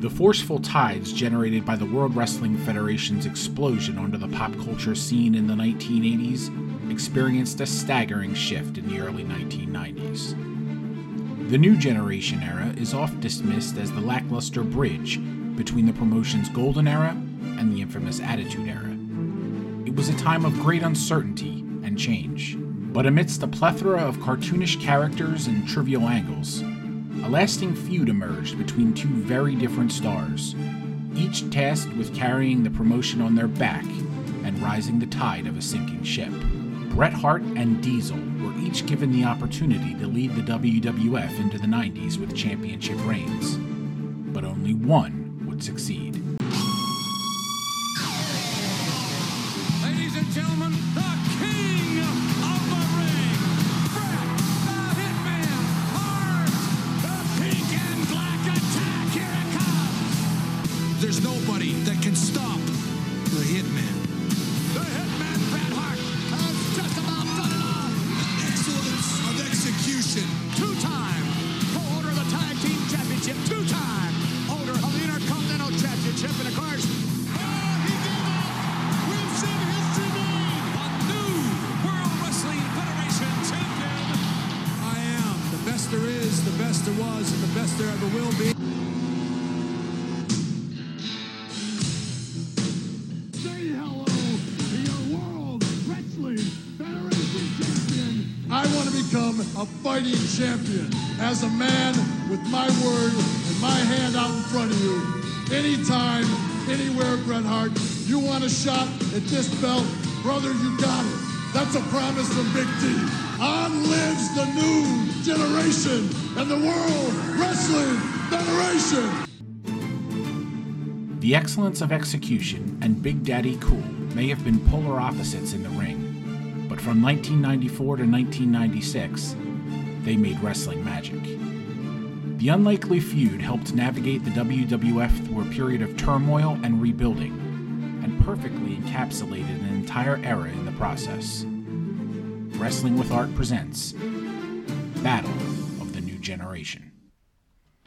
The forceful tides generated by the World Wrestling Federation's explosion onto the pop culture scene in the 1980s experienced a staggering shift in the early 1990s. The new generation era is oft dismissed as the lackluster bridge between the promotion's golden era and the infamous Attitude Era. It was a time of great uncertainty and change. But amidst a plethora of cartoonish characters and trivial angles, a lasting feud emerged between two very different stars, each tasked with carrying the promotion on their back and rising the tide of a sinking ship. Bret Hart and Diesel were each given the opportunity to lead the WWF into the 90s with championship reigns, but only one would succeed. Ladies and gentlemen, the There's nobody that can stop the Hitman. The Hitman Bret Hart has just about done it all. Excellence of execution. Two-time co-owner of the Tag Team Championship, two-time owner of the Intercontinental Championship, and of course, he gave up. We've seen history made. A new World Wrestling Federation champion. I am the best there is, the best there was, and the best there ever will be. A fighting champion as a man with my word and my hand out in front of you. Anytime, anywhere, Bret Hart, you want a shot at this belt, brother, you got it. That's a promise from Big T. On lives the new generation and the World Wrestling Federation. The excellence of execution and Big Daddy Cool may have been polar opposites in the ring, from 1994 to 1996, they made wrestling magic. The unlikely feud helped navigate the WWF through a period of turmoil and rebuilding, and perfectly encapsulated an entire era in the process. Wrestling with Art presents Battle of the New Generation.